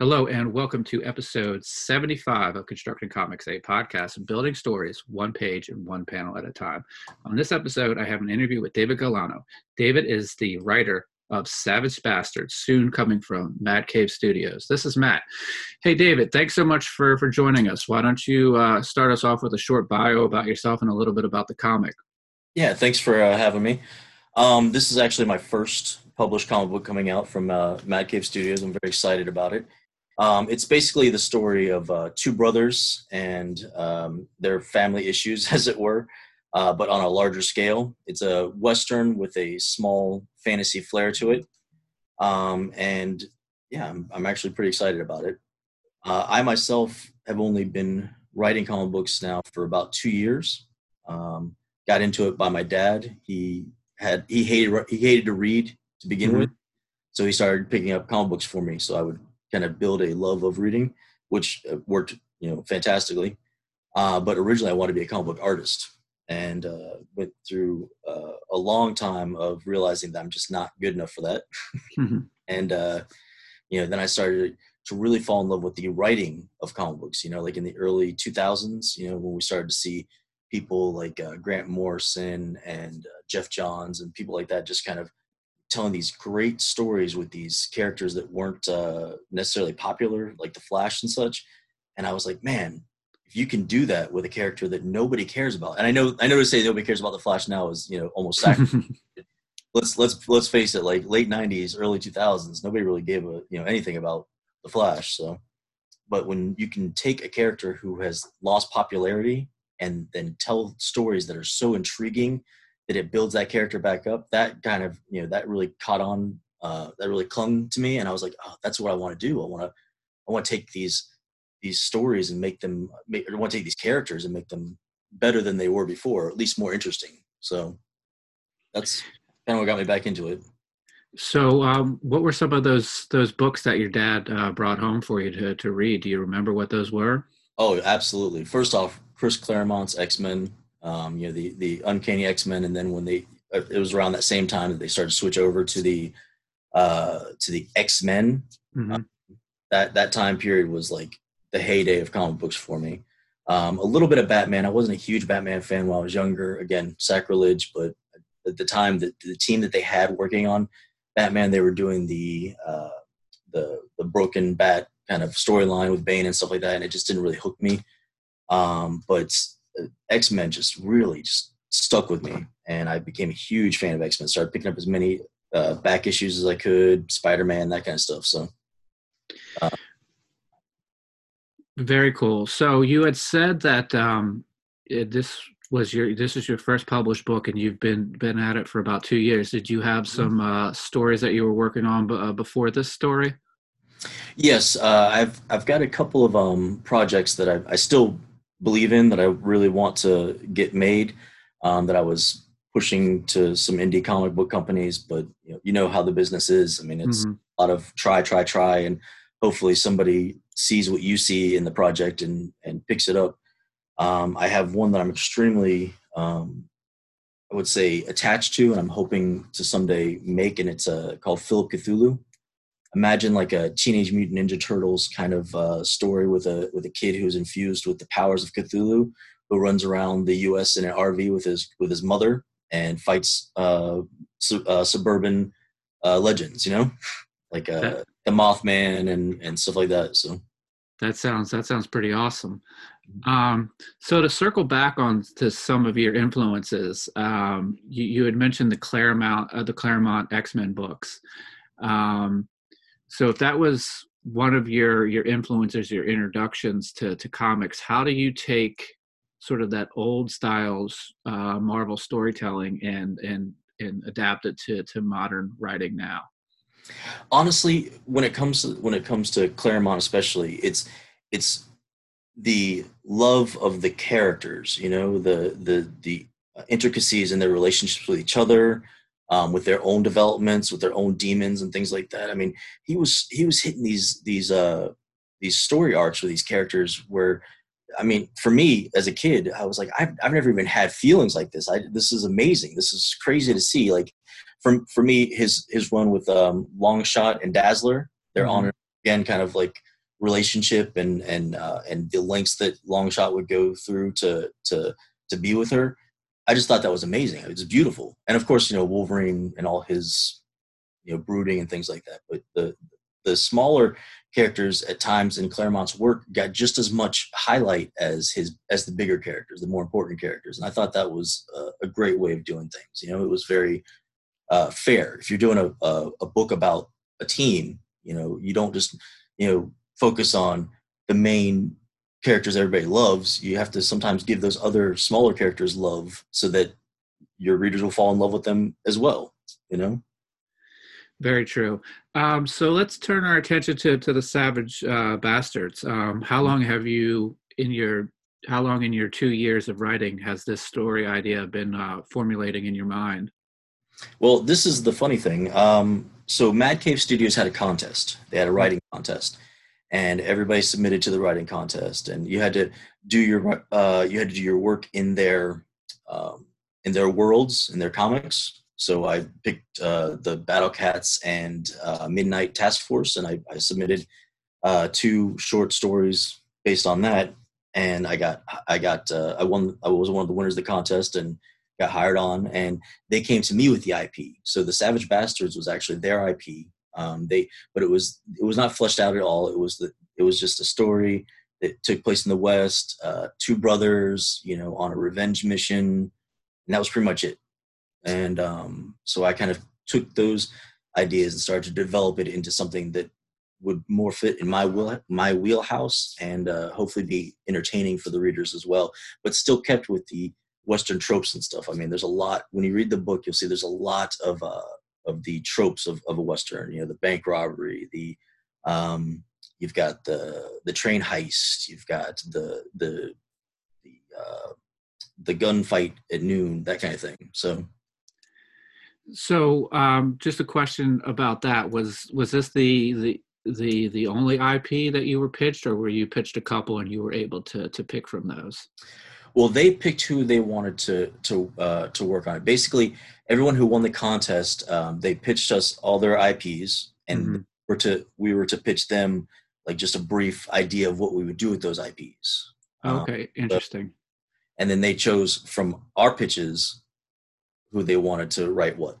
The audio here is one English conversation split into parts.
Hello, and welcome to episode 75 of Constructing Comics, a podcast building stories one page and one panel at a time. On this episode, I have an interview with David Galano. David is the writer of Savage Bastards, soon coming from Mad Cave Studios. This is Matt. Hey, David, thanks so much for, for joining us. Why don't you uh, start us off with a short bio about yourself and a little bit about the comic? Yeah, thanks for uh, having me. Um, this is actually my first published comic book coming out from uh, Mad Cave Studios. I'm very excited about it. Um, it's basically the story of uh, two brothers and um, their family issues, as it were, uh, but on a larger scale. It's a western with a small fantasy flair to it, um, and yeah, I'm, I'm, actually pretty excited about it. Uh, I myself have only been writing comic books now for about two years. Um, got into it by my dad. He had he hated he hated to read to begin mm-hmm. with, so he started picking up comic books for me. So I would kind of build a love of reading, which uh, worked, you know, fantastically. Uh, but originally, I wanted to be a comic book artist, and uh, went through uh, a long time of realizing that I'm just not good enough for that. Mm-hmm. and uh, you know, then I started to really fall in love with the writing of comic books. You know, like in the early 2000s, you know, when we started to see people like uh, Grant Morrison and Geoff Johns and people like that just kind of telling these great stories with these characters that weren't uh, necessarily popular, like the Flash and such. And I was like, man, if you can do that with a character that nobody cares about, and I know I know to say nobody cares about the Flash now is you know almost let's let's let's face it, like late '90s, early 2000s, nobody really gave a you know anything about the Flash. So, but when you can take a character who has lost popularity and then tell stories that are so intriguing that it builds that character back up that kind of you know that really caught on uh, that really clung to me and i was like oh that's what i want to do. I want to i want to take these these stories and make them make, i want to take these characters and make them better than they were before or at least more interesting. So that's kind of what got me back into it. So um, what were some of those those books that your dad uh, brought home for you to, to read? Do you remember what those were? Oh absolutely. First off chris claremont's x-men um, you know the the uncanny x-men and then when they uh, it was around that same time that they started to switch over to the uh to the x-men. Mm-hmm. uh, that that time period was like the heyday of comic books for me. Um, a little bit of batman. I wasn't a huge batman fan while i was younger. Again sacrilege but at the time the, the team that they had working on batman they were doing the uh the the broken bat kind of storyline with bane and stuff like that and it just didn't really hook me. Um but X Men just really just stuck with me, and I became a huge fan of X Men. Started picking up as many uh, back issues as I could, Spider Man, that kind of stuff. So, uh, very cool. So you had said that um, this was your this is your first published book, and you've been been at it for about two years. Did you have mm-hmm. some uh, stories that you were working on b- uh, before this story? Yes, uh, I've I've got a couple of um, projects that I, I still believe in that I really want to get made. Um, that I was pushing to some indie comic book companies, but you know, you know how the business is. I mean, it's mm-hmm. a lot of try, try, try, and hopefully somebody sees what you see in the project and and picks it up. Um, I have one that I'm extremely, um, I would say, attached to, and I'm hoping to someday make, and it's uh, called Philip Cthulhu imagine like a teenage mutant ninja turtles kind of uh, story with a with a kid who's infused with the powers of cthulhu who runs around the us in an rv with his with his mother and fights uh, su- uh suburban uh, legends you know? Like uh, the mothman and and stuff like that so. That sounds that sounds pretty awesome. Mm-hmm. um, so to circle back on to some of your influences um, you, you had mentioned the claremont uh, the claremont x-men books. Um, so if that was one of your your influences, your introductions to to comics, how do you take sort of that old styles uh, Marvel storytelling and and and adapt it to to modern writing now? Honestly, when it comes to when it comes to Claremont, especially, it's it's the love of the characters. You know, the the the intricacies in their relationships with each other, um, with their own developments, with their own demons and things like that. I mean, he was he was hitting these these uh, these story arcs with these characters where, I mean, for me as a kid, I was like, I've I've never even had feelings like this. I this is amazing. This is crazy to see. Like, for for me, his his run with um, Longshot and Dazzler, they're mm-hmm. on again, kind of like relationship and and uh, and the lengths that Longshot would go through to to to be with her. I just thought that was amazing. It was beautiful, and of course, you know Wolverine and all his you know brooding and things like that. But the the smaller characters at times in Claremont's work got just as much highlight as his as the bigger characters, the more important characters, and I thought that was a, a great way of doing things. You know, it was very uh, fair. If you're doing a, a, a book about a team, you know, you don't just you know focus on the main characters everybody loves. You have to sometimes give those other smaller characters love so that your readers will fall in love with them as well. You know. Very true. Um, so let's turn our attention to to the Savage uh, Bastards. Um, how long have you in your how long in your two years of writing has this story idea been uh, formulating in your mind? Well, this is the funny thing. Um, so Mad Cave Studios had a contest. They had a writing contest, and everybody submitted to the writing contest, and you had to do your uh, you had to do your work in their um, in their worlds in their comics so I picked uh, the Battle Cats and uh, Midnight Task Force, and I, I submitted uh, two short stories based on that. And I got, I got, uh, I won. I was one of the winners of the contest and got hired on. And they came to me with the IP. So the Savage Bastards was actually their IP. Um, they, but it was, it was not fleshed out at all. It was the, it was just a story that took place in the West. Uh, two brothers, you know, on a revenge mission, and that was pretty much it and um, so I kind of took those ideas and started to develop it into something that would more fit in my wheel, my wheelhouse and uh, hopefully be entertaining for the readers as well, but still kept with the Western tropes and stuff. I mean, there's a lot when you read the book, you'll see there's a lot of uh, of the tropes of, of a Western. You know, the bank robbery, the um, you've got the the train heist, you've got the the the uh, the gunfight at noon, that kind of thing. So so, um, just a question about that was was this the the the the only IP that you were pitched, or were you pitched a couple and you were able to to pick from those? Well, they picked who they wanted to to uh, to work on it. Basically, everyone who won the contest, um, they pitched us all their IPs, and mm-hmm. were to we were to pitch them like just a brief idea of what we would do with those IPs. Um, okay, um, interesting. and then they chose from our pitches who they wanted to write what.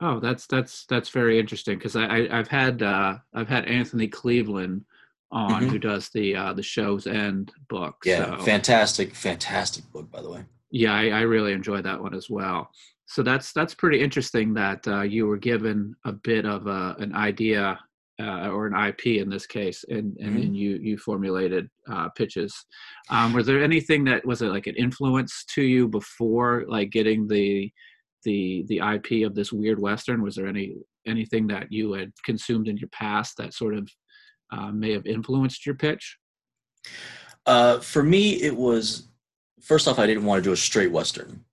Oh, that's that's that's very interesting because I, I have had uh, I've had Anthony Cleveland on mm-hmm. who does the uh, the show's end book. Yeah, so. fantastic, fantastic book by the way. Yeah, I, I really enjoyed that one as well. So that's that's pretty interesting that uh, you were given a bit of a, an idea uh, or an IP in this case, and and mm-hmm. then you you formulated uh, pitches. Um, was there anything that was it like an influence to you before like getting the the the IP of this weird western? Was there any anything that you had consumed in your past that sort of uh, may have influenced your pitch? Uh, for me, it was first off, I didn't want to do a straight western.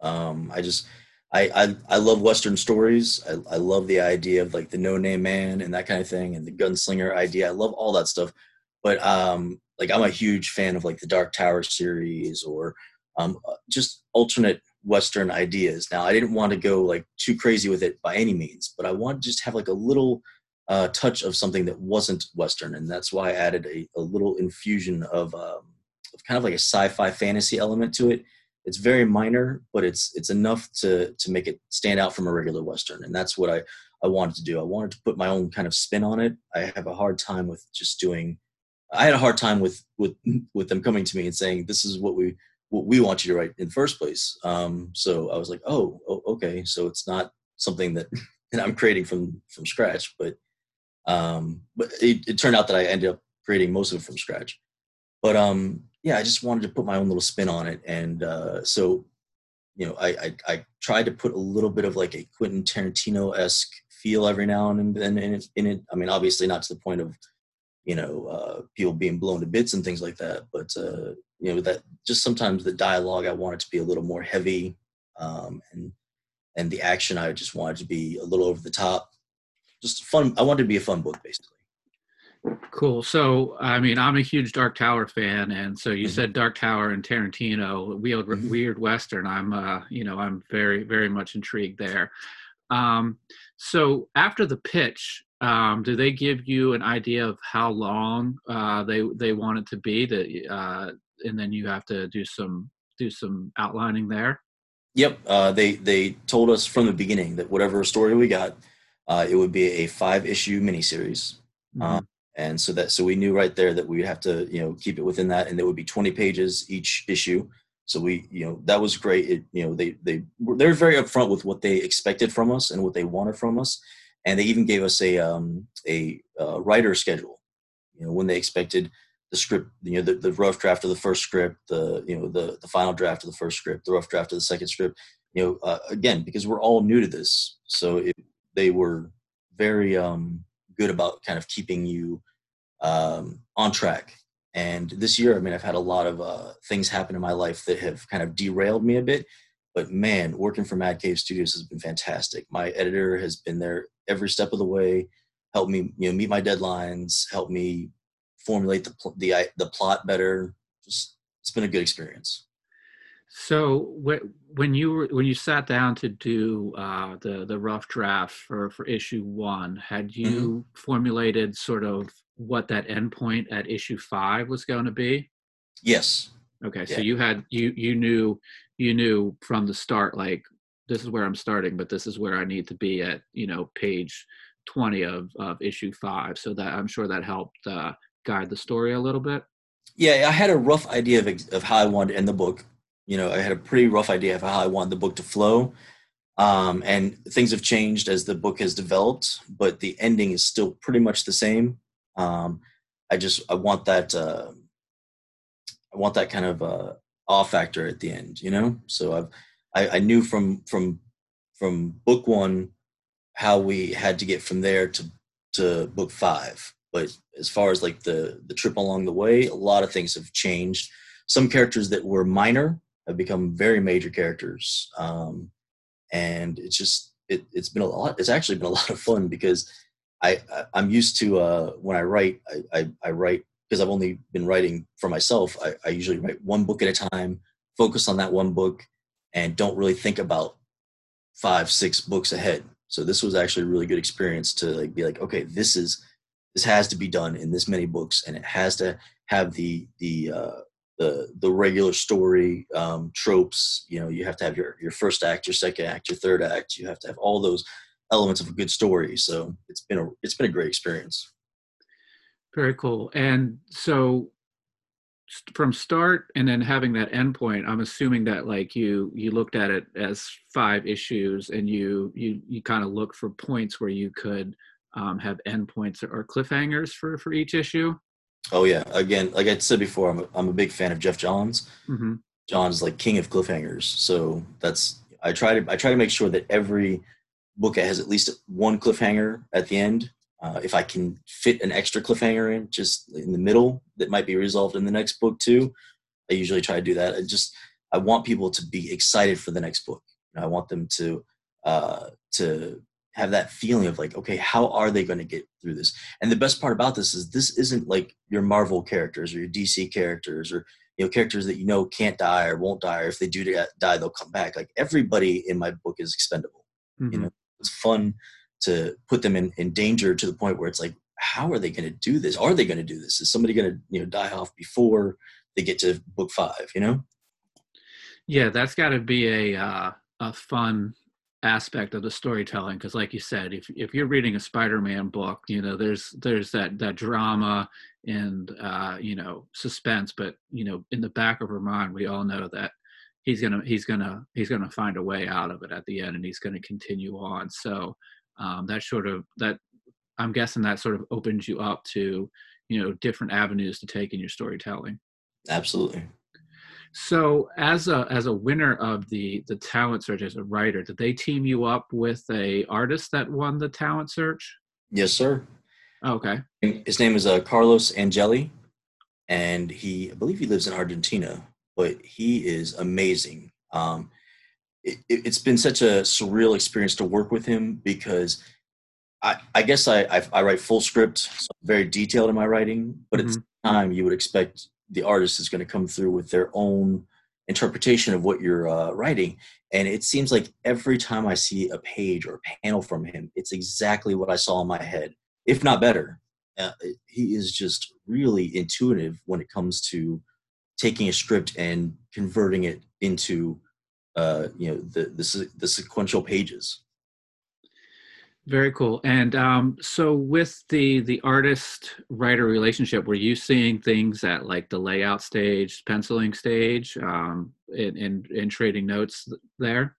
Um, I just I, I, I love Western stories. I, I love the idea of like the no name man and that kind of thing, and the gunslinger idea. I love all that stuff. But um, like I'm a huge fan of like the Dark Tower series or um, just alternate Western ideas. Now I didn't want to go like too crazy with it by any means, but I wanted to just have like a little uh, touch of something that wasn't Western, and that's why I added a, a little infusion of, um, of kind of like a sci-fi fantasy element to it it's very minor, but it's it's enough to to make it stand out from a regular western, and that's what I I wanted to do. I wanted to put my own kind of spin on it. I have a hard time with just doing. I had a hard time with with with them coming to me and saying this is what we what we want you to write in the first place. Um, so I was like, oh, oh, okay. So it's not something that, and I'm creating from from scratch, but um, but it, it turned out that I ended up creating most of it from scratch. But um, yeah, I just wanted to put my own little spin on it, and uh, so you know, I, I, I tried to put a little bit of like a Quentin Tarantino esque feel every now and then in it, in it. I mean, obviously not to the point of you know uh, people being blown to bits and things like that, but uh, you know that just sometimes the dialogue I wanted to be a little more heavy, um, and and the action I just wanted to be a little over the top. Just fun. I wanted to be a fun book, basically. Cool. So, I mean, I'm a huge Dark Tower fan, and so you mm-hmm. said Dark Tower and Tarantino, weird, mm-hmm. weird Western. I'm, uh, you know, I'm very, very much intrigued there. Um, so after the pitch, um, do they give you an idea of how long uh, they they want it to be that uh, and then you have to do some do some outlining there yep uh, they they told us from the beginning that whatever story we got uh, it would be a five issue miniseries mm-hmm. And so that so we knew right there that we'd have to you know keep it within that and it would be 20 pages each issue so we you know that was great it, you know they they they're very upfront with what they expected from us and what they wanted from us and they even gave us a um, a uh, writer schedule. You know, when they expected the script, you know, the, the rough draft of the first script, the you know the the final draft of the first script, the rough draft of the second script. You know, uh, again because we're all new to this, so it, they were very um, good about kind of keeping you um, on track. And this year, I mean, I've had a lot of uh, things happen in my life that have kind of derailed me a bit. But man, working for Mad Cave Studios has been fantastic. My editor has been there every step of the way, helped me, you know, meet my deadlines, helped me formulate the the the plot better. Just it's been a good experience. So when you were when you sat down to do uh, the the rough draft for for issue one, had you mm-hmm. formulated sort of what that endpoint at issue five was going to be? Yes. Okay, yeah. so you had you you knew you knew from the start like this is where I'm starting, but this is where I need to be at you know page twenty of of issue five. So that I'm sure that helped uh, guide the story a little bit. Yeah, I had a rough idea of of how I wanted to end the book. You know, I had a pretty rough idea of how I wanted the book to flow. Um, and things have changed as the book has developed, but the ending is still pretty much the same. Um, I just I want that uh, I want that kind of uh, awe factor at the end, you know. So I've I, I knew from from from book one how we had to get from there to to book five. But as far as like the the trip along the way, a lot of things have changed. Some characters that were minor have become very major characters, um, and it's just it, it's been a lot. It's actually been a lot of fun because I, I am used to uh, when I write I, I, I write because I've only been writing for myself, I, I usually write one book at a time, focus on that one book, and don't really think about five, six books ahead. So this was actually a really good experience to like be like, okay, this is this has to be done in this many books, and it has to have the the uh, the the regular story um, tropes. You know, you have to have your your first act, your second act, your third act. You have to have all those elements of a good story. So it's been a it's been a great experience. Very cool. And so from start and then having that endpoint, I'm assuming that like you you looked at it as five issues and you you you kind of look for points where you could um, have endpoints or cliffhangers for for each issue. Oh yeah. Again, like I said before, I'm a, I'm a big fan of Geoff Johns. Mm-hmm. John's like king of cliffhangers. So that's I try to I try to make sure that every book has at least one cliffhanger at the end uh, if I can fit an extra cliffhanger in just in the middle that might be resolved in the next book too, I usually try to do that. I just I want people to be excited for the next book. You know, I want them to uh, to have that feeling of like, okay, how are they going to get through this? And the best part about this is this isn't like your Marvel characters or your DC characters or you know characters that you know can't die or won't die or if they do die they'll come back. Like everybody in my book is expendable. Mm-hmm. You know, it's fun to put them in, in danger to the point where it's like, how are they going to do this? Are they going to do this? Is somebody going to you know die off before they get to book five? You know? Yeah, that's got to be a uh, a fun aspect of the storytelling because like you said if if you're reading a spider-man book you know there's there's that that drama and uh you know suspense but you know in the back of her mind we all know that he's gonna he's gonna he's gonna find a way out of it at the end and he's gonna continue on. So um, that sort of that i'm guessing that sort of opens you up to you know different avenues to take in your storytelling. Absolutely so as a as a winner of the the talent search as a writer did they team you up with a artist that won the talent search yes sir okay his name is uh, carlos angeli and he i believe he lives in argentina but he is amazing um, it, has been such a surreal experience to work with him because I, I guess I, I, I, write full script, so very detailed in my writing, but mm-hmm. at the mm-hmm. time you would expect the artist is going to come through with their own interpretation of what you're uh, writing. And it seems like every time I see a page or a panel from him, it's exactly what I saw in my head. if not better. Uh, he is just really intuitive when it comes to taking a script and converting it into uh, you know the, the the sequential pages. Very cool. And um, so, with the the artist writer relationship, were you seeing things at like the layout stage, penciling stage, um, in, in in trading notes there?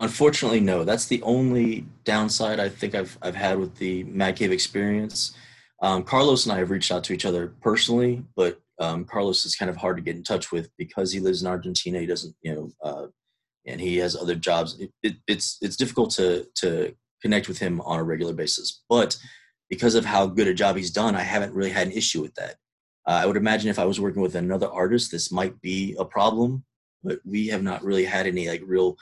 Unfortunately, no. That's the only downside I think I've I've had with the Mad Cave experience. Um, Carlos and I have reached out to each other personally, but um, Carlos is kind of hard to get in touch with because he lives in Argentina. He doesn't, you know, uh, and he has other jobs. It, it, it's it's difficult to to connect with him on a regular basis. But because of how good a job he's done, I haven't really had an issue with that. Uh, I would imagine if I was working with another artist, this might be a problem. But we have not really had any like real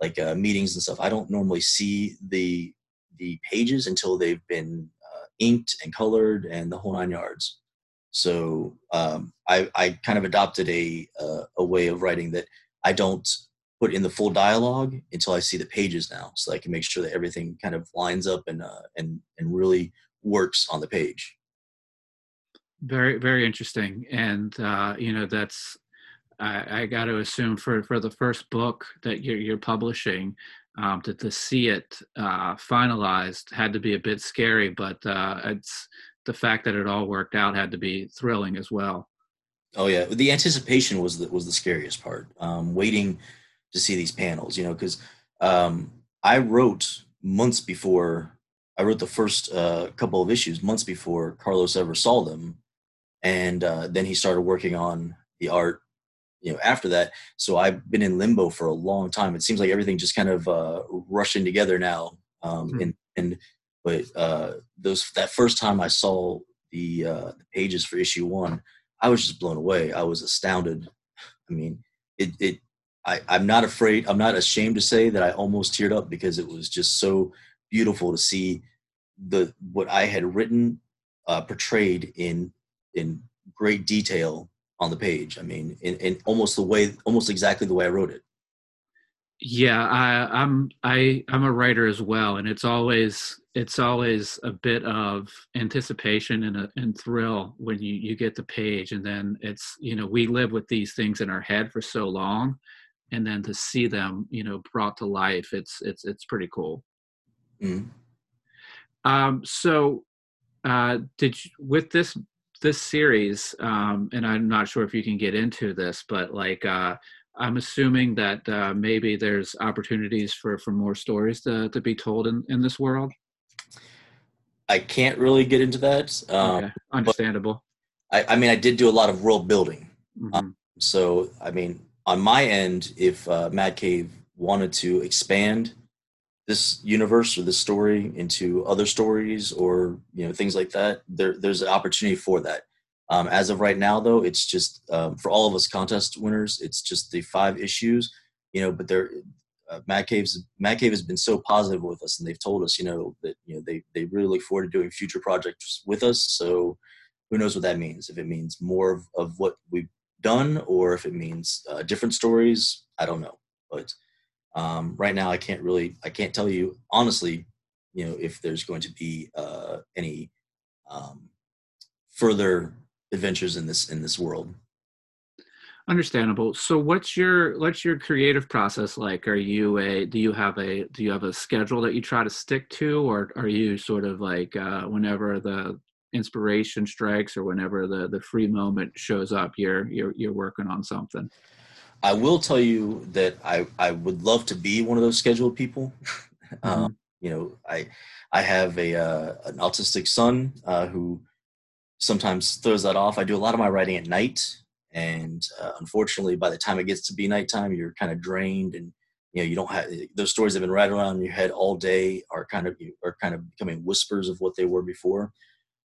like uh, meetings and stuff. I don't normally see the the pages until they've been uh, inked and colored and the whole nine yards. So um, I, I kind of adopted a uh, a way of writing that I don't put in the full dialogue until I see the pages now, so I can make sure that everything kind of lines up and uh, and and really works on the page. Very very interesting, and uh, you know that's I, I got to assume for for the first book that you're you're publishing. Um, to, to see it uh, finalized had to be a bit scary, but uh, it's the fact that it all worked out had to be thrilling as well. Oh yeah, the anticipation was the was the scariest part. Um, waiting to see these panels, you know, because um, I wrote months before I wrote the first uh, couple of issues months before Carlos ever saw them, and uh, then he started working on the art, you know, after that. So I've been in limbo for a long time. It seems like everything just kind of uh, rushing together now. Um, mm-hmm. And and but uh, those that first time I saw the uh, the pages for issue one, I was just blown away. I was astounded. I mean, it it I, I'm not afraid, I'm not ashamed to say that I almost teared up because it was just so beautiful to see the what I had written uh, portrayed in in great detail on the page. I mean, in, in almost the way, almost exactly the way I wrote it. Yeah, I, I'm I I'm a writer as well, and it's always it's always a bit of anticipation and a, and thrill when you you get the page, and then it's you know we live with these things in our head for so long and then to see them you know brought to life it's it's it's pretty cool mm. um so uh did you with this this series um and i'm not sure if you can get into this but like uh i'm assuming that uh maybe there's opportunities for for more stories to to be told in in this world i can't really get into that um okay. understandable I, I mean i did do a lot of world building mm-hmm. um, so i mean on my end, if uh, Mad Cave wanted to expand this universe or this story into other stories or you know things like that, there, there's an opportunity for that. Um, as of right now, though, it's just um, for all of us contest winners. It's just the five issues, you know. But they're uh, Mad Cave's Mad Cave has been so positive with us, and they've told us, you know, that you know they they really look forward to doing future projects with us. So who knows what that means? If it means more of, of what we've done or if it means uh, different stories i don't know but um, right now i can't really i can't tell you honestly you know if there's going to be uh, any um, further adventures in this in this world. Understandable. So what's your what's your creative process like? Are you a do you have a do you have a schedule that you try to stick to or are you sort of like uh, whenever the inspiration strikes or whenever the the free moment shows up you're you're you're working on something. I will tell you that i i would love to be one of those scheduled people. Mm-hmm. um, you know i i have a uh, an autistic son uh, who sometimes throws that off. I do a lot of my writing at night and uh, unfortunately by the time it gets to be nighttime you're kind of drained and you know you don't have those stories that have been right around in your head all day are kind of are kind of becoming whispers of what they were before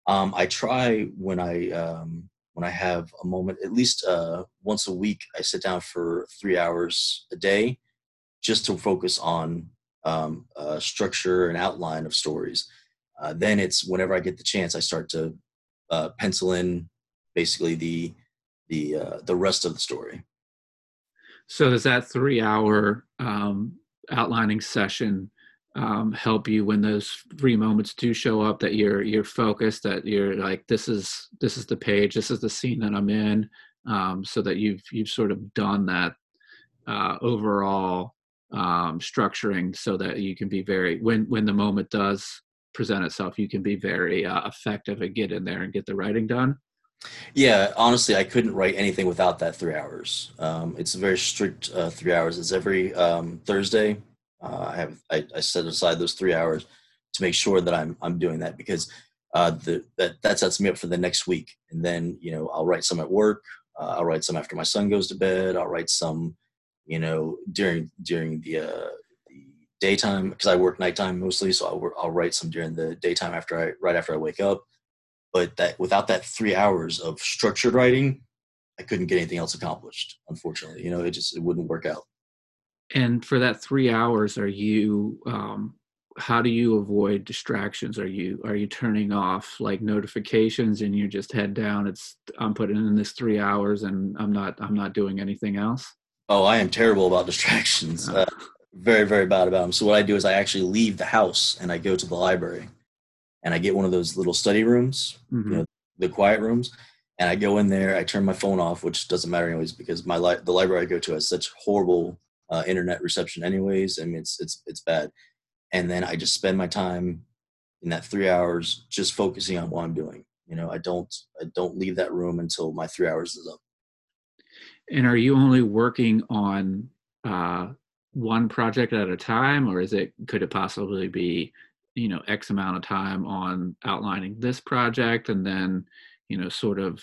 um, I try when I um, when I have a moment, at least uh, once a week, I sit down for three hours a day, just to focus on um, structure and outline of stories. Uh, then it's whenever I get the chance, I start to uh, pencil in basically the the uh, the rest of the story. So does that three hour um, outlining session um, help you when those free moments do show up that you're you're focused that you're like this is this is the page this is the scene that i'm in um, so that you've you've sort of done that uh, overall um, structuring so that you can be very when when the moment does present itself you can be very uh, effective and get in there and get the writing done. Yeah honestly i couldn't write anything without that three hours. Um, it's a very strict uh, three hours. It's every um, thursday uh, I have I, I, set aside those three hours to make sure that I'm I'm doing that because uh, the that that sets me up for the next week. And then you know I'll write some at work. Uh, I'll write some after my son goes to bed. I'll write some, you know, during during the uh, the daytime because I work nighttime mostly. So I'll I'll write some during the daytime after I right after I wake up. But that without that three hours of structured writing, I couldn't get anything else accomplished. Unfortunately, you know, it just it wouldn't work out and for that three hours are you um, how do you avoid distractions? Are you are you turning off like notifications and you just head down? It's i'm putting in this three hours and i'm not i'm not doing anything else? Oh i am terrible about distractions. Uh, very very bad about them so what i do is i actually leave the house and i go to the library and i get one of those little study rooms mm-hmm. you know the quiet rooms and i go in there i turn my phone off which doesn't matter anyways because my li- the library i go to has such horrible uh, internet reception anyways. I mean, it's it's it's bad. And then I just spend my time in that three hours just focusing on what I'm doing. You know, I don't I don't leave that room until my three hours is up. And are you only working on uh, one project at a time, or is it could it possibly be you know X amount of time on outlining this project, and then you know sort of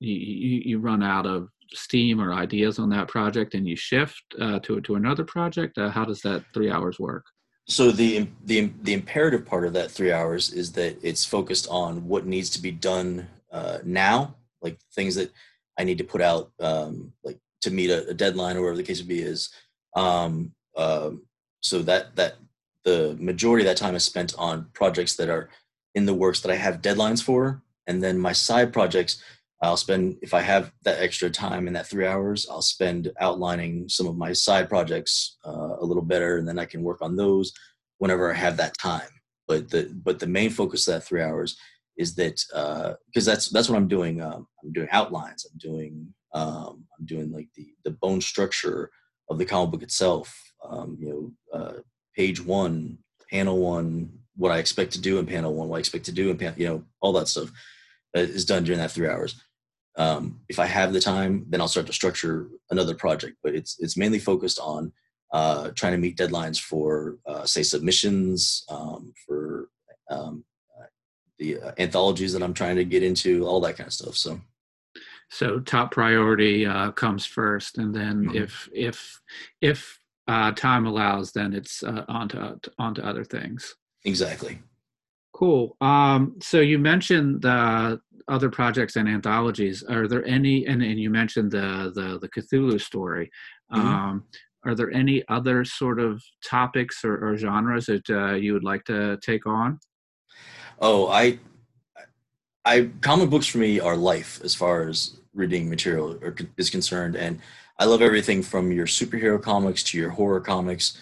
you, you, you run out of steam or ideas on that project and you shift uh, to to another project? Uh, how does that three hours work? So the the the imperative part of that three hours is that it's focused on what needs to be done uh, now, like things that I need to put out, um, like to meet a, a, deadline or whatever the case would be. Is um, um, so that that the majority of that time is spent on projects that are in the works that I have deadlines for, and then my side projects I'll spend, if I have that extra time in that three hours, I'll spend outlining some of my side projects uh, a little better, and then I can work on those whenever I have that time. But the but the main focus of that three hours is that because uh, that's that's what I'm doing. Um, I'm doing outlines. I'm doing um, I'm doing like the the bone structure of the comic book itself. Um, you know, uh, page one, panel one, what I expect to do in panel one, what I expect to do in panel, you know, all that stuff uh, is done during that three hours um, if I have the time, then I'll start to structure another project. But it's it's mainly focused on uh, trying to meet deadlines for uh, say submissions um, for um, uh, the uh, anthologies that I'm trying to get into, all that kind of stuff. So. So top priority uh, comes first, and then mm-hmm. if if if uh, time allows, then it's onto onto other things. Exactly. Cool. Um, so you mentioned the other projects and anthologies. Are there any? And, and you mentioned the the the Cthulhu story. Mm-hmm. Um, are there any other sort of topics or, or genres that uh, you would like to take on? Oh, I, I comic books for me are life as far as reading material is concerned, and I love everything from your superhero comics to your horror comics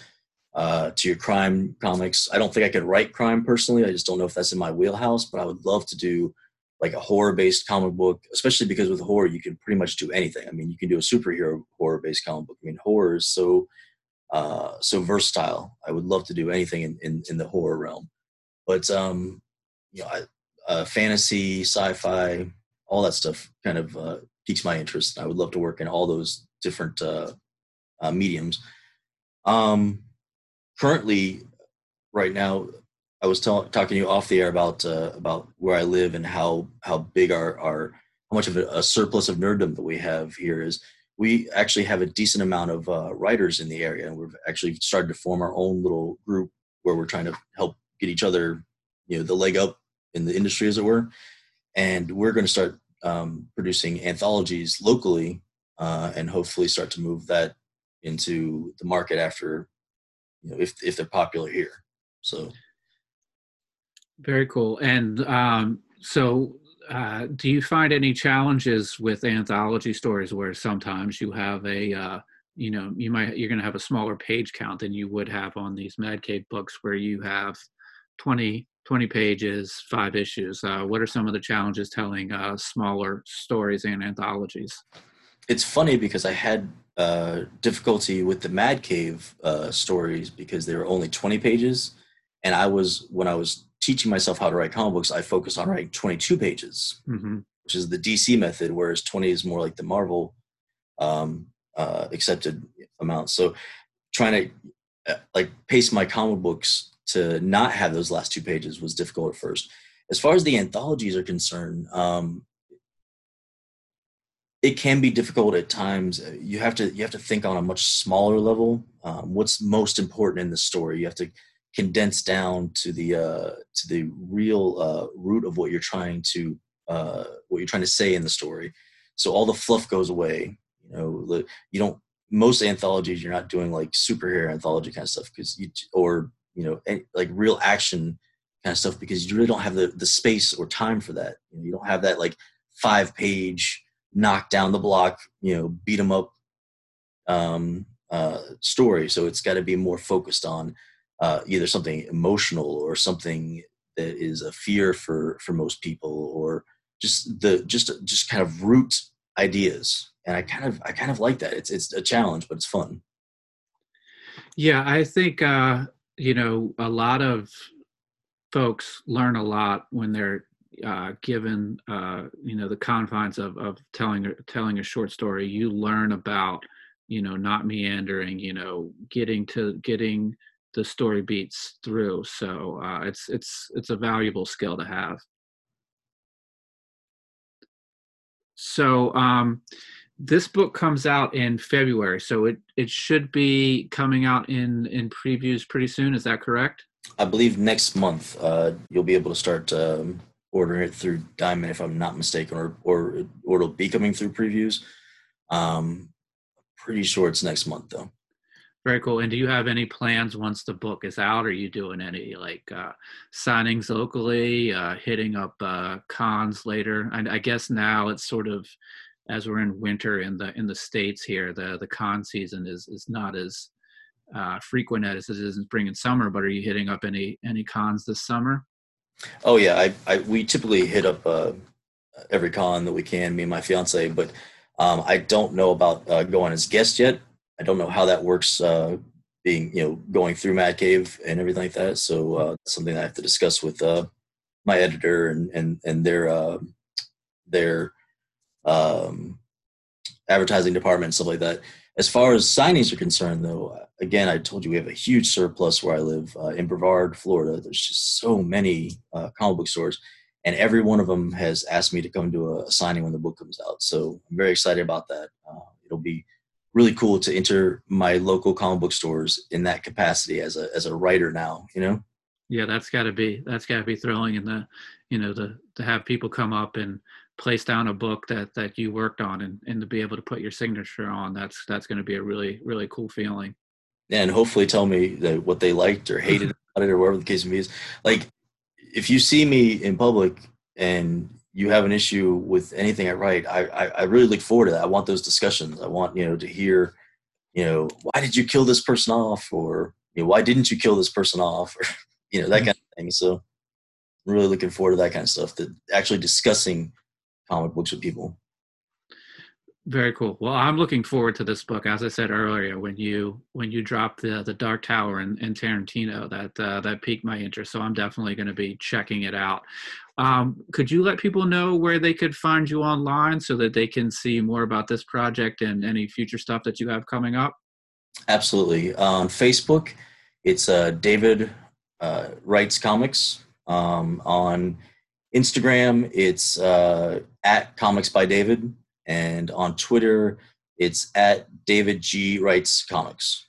uh, to your crime comics. I don't think I could write crime personally. I just don't know if that's in my wheelhouse, but I would love to do like a horror based comic book, especially because with horror, you can pretty much do anything. I mean, you can do a superhero horror based comic book. I mean, horror is so, uh, so versatile. I would love to do anything in, in, in the horror realm, but, um, you know, I, uh, fantasy, sci-fi, all that stuff kind of uh, piques my interest. I would love to work in all those different uh, uh, mediums. Um, currently, right now, I was talking to you off the air about uh, about where I live and how how big our our how much of a, a, surplus of nerddom that we have here is. We actually have a decent amount of uh, writers in the area, and we've actually started to form our own little group where we're trying to help get each other, you know, the leg up in the industry, as it were. And we're going to start um, producing anthologies locally, uh, and hopefully start to move that into the market after, you know, if if they're popular here. So very cool. And um, so, uh, do you find any challenges with anthology stories where sometimes you have a uh, you know you might you're going to have a smaller page count than you would have on these mad cave books where you have 20 20 pages five issues uh, what are some of the challenges telling uh, smaller stories and anthologies it's funny because i had uh, difficulty with the mad cave uh, stories because they were only 20 pages and i was when i was teaching myself how to write comic books i focused on writing 22 pages mm-hmm. which is the dc method whereas 20 is more like the marvel um, uh, accepted amount. So trying to uh, like pace my comic books to not have those last two pages was difficult at first. As far as the anthologies are concerned, um, it can be difficult at times. You have to you have to think on a much smaller level. Um, what's most important in the story? You have to condense down to the uh, to the real uh, root of what you're trying to uh, what you're trying to say in the story. So all the fluff goes away. You know, you don't. Most anthologies, you're not doing like superhero anthology kind of stuff because you or you know like real action kind of stuff because you really don't have the the space or time for that. You, you don't have that like five page knock down the block, you know, beat them up um, uh, story. So it's got to be more focused on uh, either something emotional or something that is a fear for for most people, or just the just just kind of root ideas. And i kind of i kind of like that. It's it's a challenge but it's fun. Yeah i think uh you know a lot of folks learn a lot when they're uh, given uh, you know the confines of, of telling telling a short story you learn about you know not meandering you know getting to getting the story beats through so uh, it's it's it's a valuable skill to have So um, this book comes out in February, so it it should be coming out in in previews pretty soon. Is that correct? I believe next month uh, you'll be able to start um, ordering it through Diamond, if I'm not mistaken, or or or it'll be coming through previews. Um, pretty sure it's next month though. Very cool. And do you have any plans once the book is out? Are you doing any like uh, signings locally, uh, hitting up uh, cons later? I, I guess now it's sort of as we're in winter in the in the states here, the the con season is is not as uh, frequent as it is in spring and summer. But are you hitting up any any cons this summer? Oh yeah, I, I we typically hit up uh, every con that we can. Me and my fiance, but um, I don't know about uh, going as guest yet. I don't know how that works, uh, being you know going through Mad Cave and everything like that. So uh, something I have to discuss with uh, my editor and and and their uh, their um, advertising department and stuff like that. As far as signings are concerned, though, again, I told you we have a huge surplus where I live uh, in Brevard, Florida. There's just so many uh, comic book stores, and every one of them has asked me to come to a, a signing when the book comes out. So I'm very excited about that. Uh, it'll be really cool to enter my local comic book stores in that capacity as a as a writer now you know yeah that's got to be that's got to be thrilling and the you know the to have people come up and place down a book that that you worked on and, and to be able to put your signature on that's that's going to be a really really cool feeling and hopefully tell me that what they liked or hated about it or whatever the case may be like if you see me in public and you have an issue with anything I write, I, I, I really look forward to that. I want those discussions. I want you know to hear, you know, why did you kill this person off, or you know, why didn't you kill this person off, or you know that mm-hmm. kind of thing. So, I'm really looking forward to that kind of stuff. That actually discussing comic books with people. Very cool. Well, I'm looking forward to this book. As I said earlier, when you when you dropped the the Dark Tower and, and Tarantino, that uh, that piqued my interest. So I'm definitely going to be checking it out. Um, could you let people know where they could find you online so that they can see more about this project and any future stuff that you have coming up? Absolutely. On Facebook, it's uh, David uh, Writes Comics. Um, on Instagram, it's uh, at Comics by David. And on Twitter, it's at David G. Writes Comics.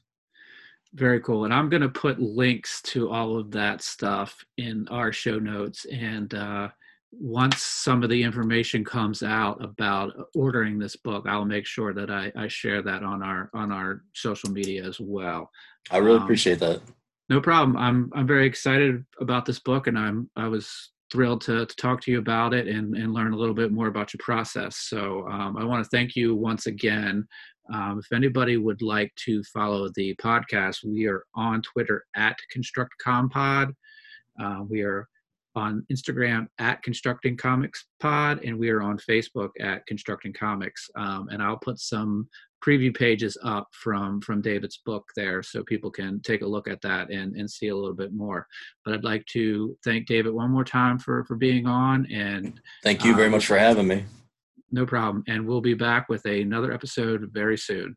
Very cool. And I'm going to put links to all of that stuff in our show notes. And uh, once some of the information comes out about ordering this book, I'll make sure that I, I share that on our on our social media as well. I really um, appreciate that. No problem. I'm I'm very excited about this book, and I'm I was thrilled to, to talk to you about it and, and learn a little bit more about your process. So um, I want to thank you once again. Um, if anybody would like to follow the podcast, we are on Twitter at ConstructCompod. Uh, we are on Instagram at Constructing Comics Pod, and we are on Facebook at Constructing Comics. Um, and I'll put some preview pages up from from David's book there, so people can take a look at that and and see a little bit more. But I'd like to thank David one more time for for being on, and thank you very uh, much for having me. No problem, and we'll be back with another episode very soon.